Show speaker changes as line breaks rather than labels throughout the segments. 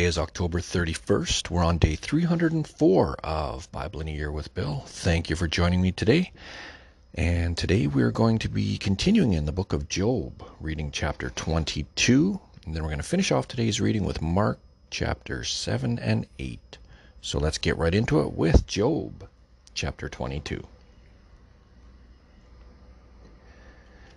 Today is October 31st. We're on day 304 of Bible in a Year with Bill. Thank you for joining me today. And today we're going to be continuing in the book of Job, reading chapter 22. And then we're going to finish off today's reading with Mark chapter 7 and 8. So let's get right into it with Job chapter 22.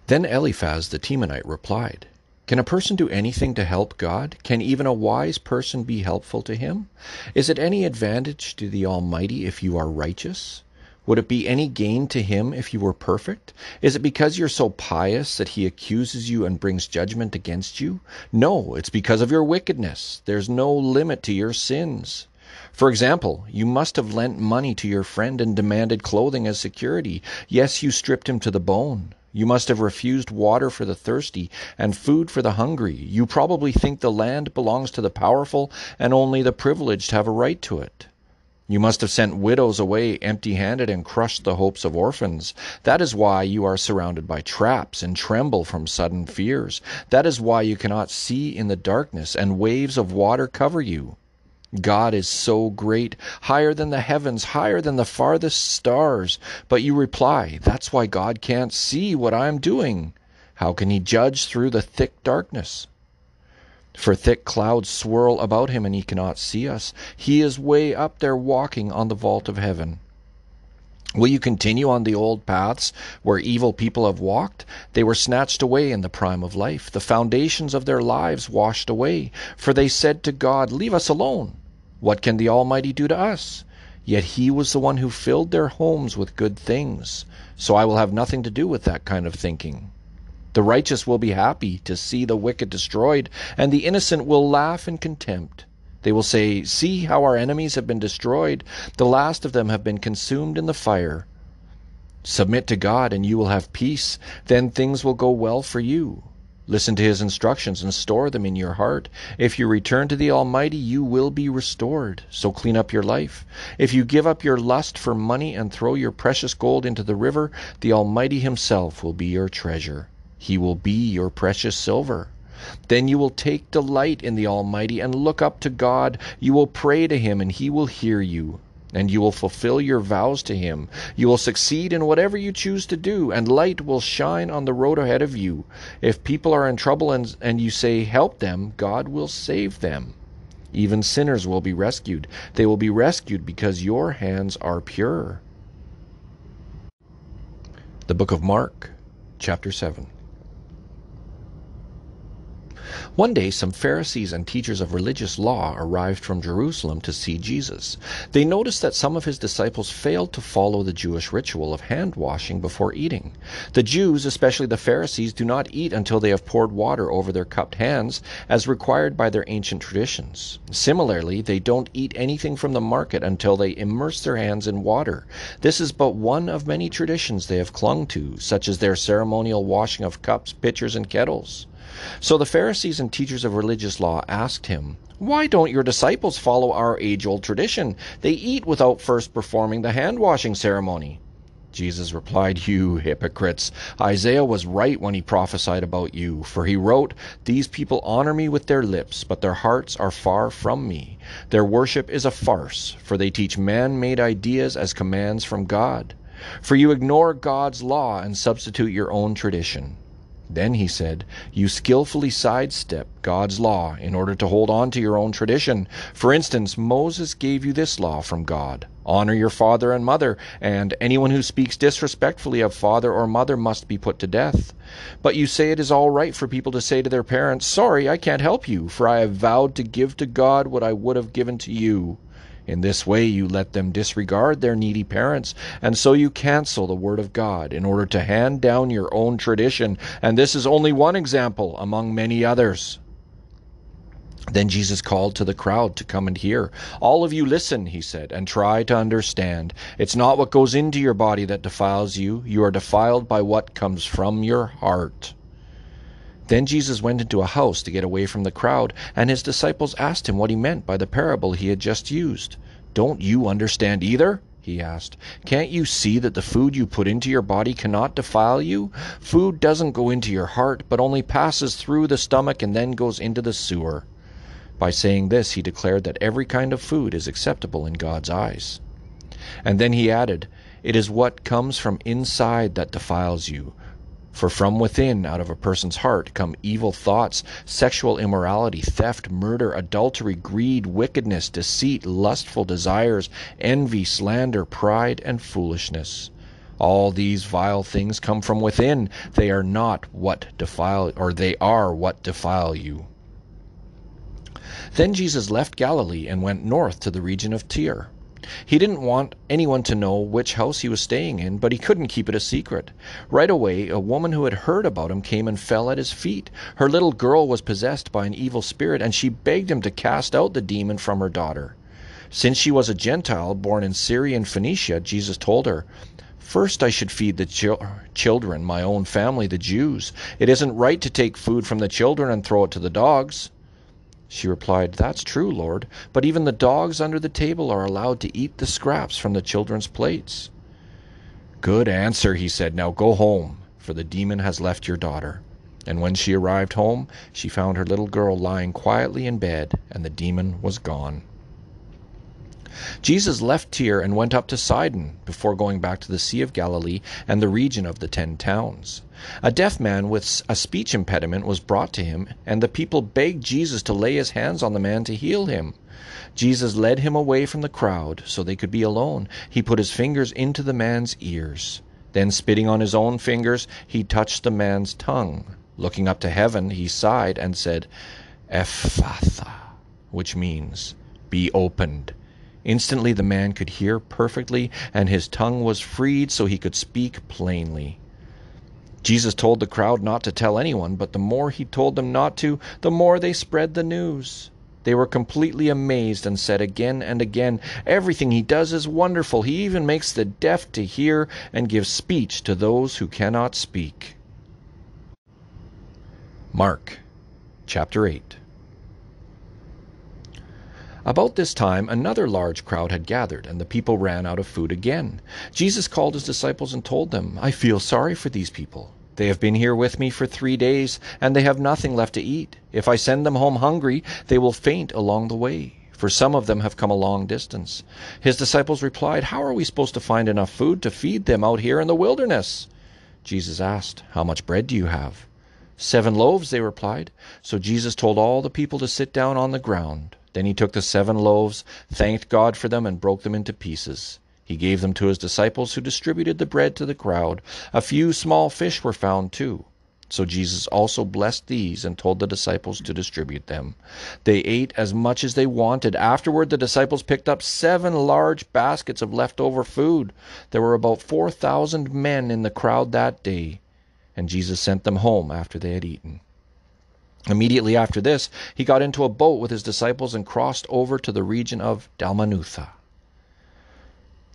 Then Eliphaz the Temanite replied, can a person do anything to help God? Can even a wise person be helpful to him? Is it any advantage to the Almighty if you are righteous? Would it be any gain to him if you were perfect? Is it because you're so pious that he accuses you and brings judgment against you? No, it's because of your wickedness. There's no limit to your sins. For example, you must have lent money to your friend and demanded clothing as security. Yes, you stripped him to the bone. You must have refused water for the thirsty and food for the hungry. You probably think the land belongs to the powerful and only the privileged have a right to it. You must have sent widows away empty handed and crushed the hopes of orphans. That is why you are surrounded by traps and tremble from sudden fears. That is why you cannot see in the darkness and waves of water cover you. God is so great, higher than the heavens, higher than the farthest stars. But you reply, That's why God can't see what I am doing. How can he judge through the thick darkness? For thick clouds swirl about him and he cannot see us. He is way up there walking on the vault of heaven. Will you continue on the old paths where evil people have walked? They were snatched away in the prime of life, the foundations of their lives washed away, for they said to God, Leave us alone. What can the Almighty do to us? Yet He was the one who filled their homes with good things. So I will have nothing to do with that kind of thinking. The righteous will be happy to see the wicked destroyed, and the innocent will laugh in contempt. They will say, See how our enemies have been destroyed. The last of them have been consumed in the fire. Submit to God, and you will have peace. Then things will go well for you. Listen to his instructions and store them in your heart. If you return to the Almighty, you will be restored. So clean up your life. If you give up your lust for money and throw your precious gold into the river, the Almighty Himself will be your treasure. He will be your precious silver. Then you will take delight in the Almighty and look up to God. You will pray to Him, and He will hear you and you will fulfill your vows to him. You will succeed in whatever you choose to do, and light will shine on the road ahead of you. If people are in trouble and, and you say, Help them, God will save them. Even sinners will be rescued. They will be rescued because your hands are pure. The Book of Mark, chapter 7. One day some Pharisees and teachers of religious law arrived from Jerusalem to see Jesus. They noticed that some of his disciples failed to follow the Jewish ritual of hand washing before eating. The Jews, especially the Pharisees, do not eat until they have poured water over their cupped hands, as required by their ancient traditions. Similarly, they don't eat anything from the market until they immerse their hands in water. This is but one of many traditions they have clung to, such as their ceremonial washing of cups, pitchers, and kettles. So the Pharisees and teachers of religious law asked him, Why don't your disciples follow our age old tradition? They eat without first performing the hand washing ceremony. Jesus replied, You hypocrites! Isaiah was right when he prophesied about you, for he wrote, These people honor me with their lips, but their hearts are far from me. Their worship is a farce, for they teach man made ideas as commands from God. For you ignore God's law and substitute your own tradition. Then he said, You skillfully sidestep God's law in order to hold on to your own tradition. For instance, Moses gave you this law from God Honor your father and mother, and anyone who speaks disrespectfully of father or mother must be put to death. But you say it is all right for people to say to their parents, Sorry, I can't help you, for I have vowed to give to God what I would have given to you. In this way, you let them disregard their needy parents, and so you cancel the Word of God in order to hand down your own tradition. And this is only one example among many others. Then Jesus called to the crowd to come and hear. All of you listen, he said, and try to understand. It's not what goes into your body that defiles you. You are defiled by what comes from your heart. Then Jesus went into a house to get away from the crowd, and his disciples asked him what he meant by the parable he had just used. Don't you understand either? he asked. Can't you see that the food you put into your body cannot defile you? Food doesn't go into your heart, but only passes through the stomach and then goes into the sewer. By saying this, he declared that every kind of food is acceptable in God's eyes. And then he added, It is what comes from inside that defiles you. For from within, out of a person's heart, come evil thoughts, sexual immorality, theft, murder, adultery, greed, wickedness, deceit, lustful desires, envy, slander, pride, and foolishness. All these vile things come from within. They are not what defile, or they are what defile you. Then Jesus left Galilee and went north to the region of Tyre. He didn't want anyone to know which house he was staying in, but he couldn't keep it a secret. Right away, a woman who had heard about him came and fell at his feet. Her little girl was possessed by an evil spirit, and she begged him to cast out the demon from her daughter. Since she was a Gentile born in Syria and Phoenicia, Jesus told her, First, I should feed the chil- children, my own family, the Jews. It isn't right to take food from the children and throw it to the dogs. She replied, That's true, Lord, but even the dogs under the table are allowed to eat the scraps from the children's plates. Good answer, he said. Now go home, for the demon has left your daughter. And when she arrived home, she found her little girl lying quietly in bed, and the demon was gone. Jesus left Tyre and went up to Sidon before going back to the Sea of Galilee and the region of the Ten Towns. A deaf man with a speech impediment was brought to him, and the people begged Jesus to lay his hands on the man to heal him. Jesus led him away from the crowd so they could be alone. He put his fingers into the man's ears. Then, spitting on his own fingers, he touched the man's tongue. Looking up to heaven, he sighed and said, Ephphatha, which means, Be opened. Instantly the man could hear perfectly, and his tongue was freed so he could speak plainly. Jesus told the crowd not to tell anyone, but the more he told them not to, the more they spread the news. They were completely amazed and said again and again, Everything he does is wonderful. He even makes the deaf to hear and gives speech to those who cannot speak. Mark chapter 8 about this time, another large crowd had gathered, and the people ran out of food again. Jesus called his disciples and told them, I feel sorry for these people. They have been here with me for three days, and they have nothing left to eat. If I send them home hungry, they will faint along the way, for some of them have come a long distance. His disciples replied, How are we supposed to find enough food to feed them out here in the wilderness? Jesus asked, How much bread do you have? Seven loaves, they replied. So Jesus told all the people to sit down on the ground. Then he took the seven loaves, thanked God for them, and broke them into pieces. He gave them to his disciples, who distributed the bread to the crowd. A few small fish were found too. So Jesus also blessed these and told the disciples to distribute them. They ate as much as they wanted. Afterward, the disciples picked up seven large baskets of leftover food. There were about 4,000 men in the crowd that day, and Jesus sent them home after they had eaten. Immediately after this, he got into a boat with his disciples and crossed over to the region of Dalmanutha.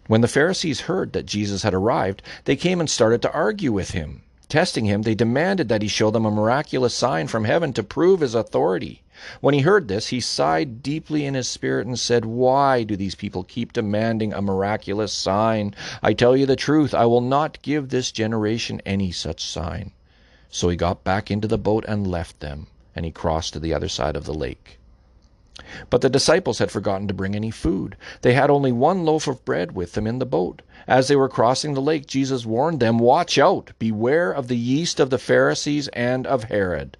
When the Pharisees heard that Jesus had arrived, they came and started to argue with him. Testing him, they demanded that he show them a miraculous sign from heaven to prove his authority. When he heard this, he sighed deeply in his spirit and said, Why do these people keep demanding a miraculous sign? I tell you the truth, I will not give this generation any such sign. So he got back into the boat and left them and he crossed to the other side of the lake. But the disciples had forgotten to bring any food. They had only one loaf of bread with them in the boat. As they were crossing the lake, Jesus warned them, Watch out! Beware of the yeast of the Pharisees and of Herod.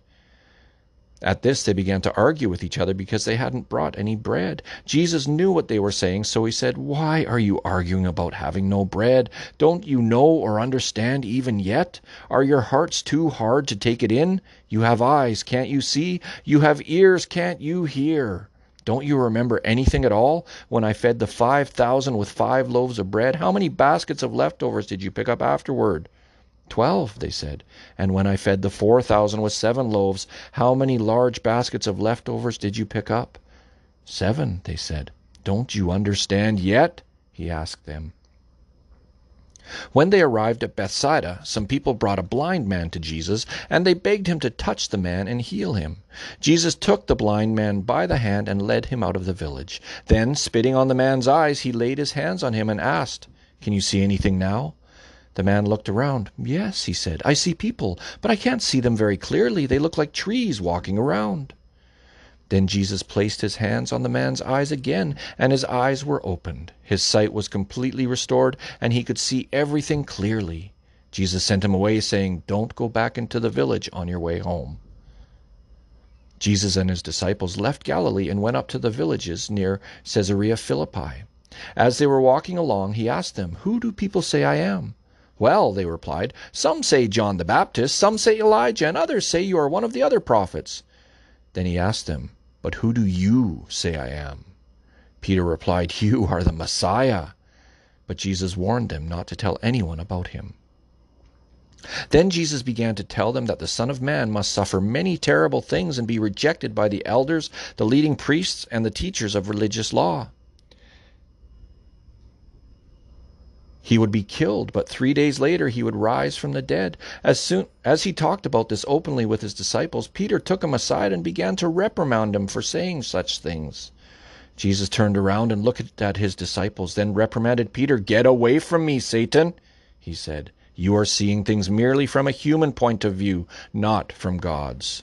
At this, they began to argue with each other because they hadn't brought any bread. Jesus knew what they were saying, so he said, Why are you arguing about having no bread? Don't you know or understand even yet? Are your hearts too hard to take it in? You have eyes, can't you see? You have ears, can't you hear? Don't you remember anything at all when I fed the five thousand with five loaves of bread? How many baskets of leftovers did you pick up afterward? Twelve, they said. And when I fed the four thousand with seven loaves, how many large baskets of leftovers did you pick up? Seven, they said. Don't you understand yet? he asked them. When they arrived at Bethsaida, some people brought a blind man to Jesus, and they begged him to touch the man and heal him. Jesus took the blind man by the hand and led him out of the village. Then, spitting on the man's eyes, he laid his hands on him and asked, Can you see anything now? The man looked around. Yes, he said, I see people, but I can't see them very clearly. They look like trees walking around. Then Jesus placed his hands on the man's eyes again, and his eyes were opened. His sight was completely restored, and he could see everything clearly. Jesus sent him away, saying, Don't go back into the village on your way home. Jesus and his disciples left Galilee and went up to the villages near Caesarea Philippi. As they were walking along, he asked them, Who do people say I am? Well, they replied, Some say John the Baptist, some say Elijah, and others say you are one of the other prophets. Then he asked them, but who do you say I am? Peter replied, You are the Messiah. But Jesus warned them not to tell anyone about him. Then Jesus began to tell them that the Son of Man must suffer many terrible things and be rejected by the elders, the leading priests, and the teachers of religious law. He would be killed, but three days later he would rise from the dead. As soon as he talked about this openly with his disciples, Peter took him aside and began to reprimand him for saying such things. Jesus turned around and looked at his disciples, then reprimanded Peter. Get away from me, Satan, he said. You are seeing things merely from a human point of view, not from God's.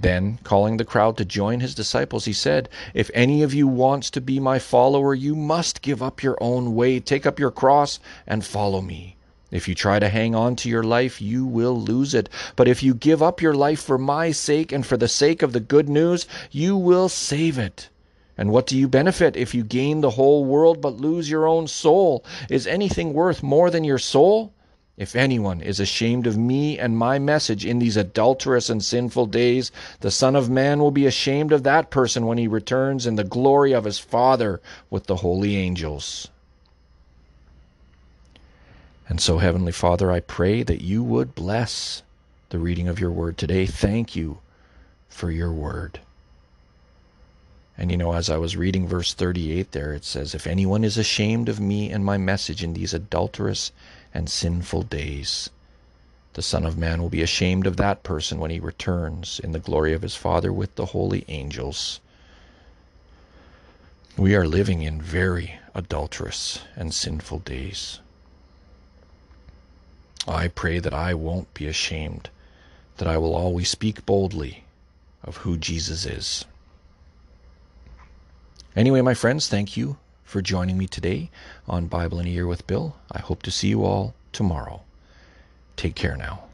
Then, calling the crowd to join his disciples, he said, If any of you wants to be my follower, you must give up your own way, take up your cross, and follow me. If you try to hang on to your life, you will lose it. But if you give up your life for my sake and for the sake of the good news, you will save it. And what do you benefit if you gain the whole world but lose your own soul? Is anything worth more than your soul? If anyone is ashamed of me and my message in these adulterous and sinful days, the Son of Man will be ashamed of that person when he returns in the glory of his Father with the holy angels. And so, Heavenly Father, I pray that you would bless the reading of your word today. Thank you for your word. And you know, as I was reading verse 38 there, it says, If anyone is ashamed of me and my message in these adulterous and sinful days. The Son of Man will be ashamed of that person when he returns in the glory of his Father with the holy angels. We are living in very adulterous and sinful days. I pray that I won't be ashamed, that I will always speak boldly of who Jesus is. Anyway, my friends, thank you for joining me today on Bible in a Year with Bill. I hope to see you all tomorrow. Take care now.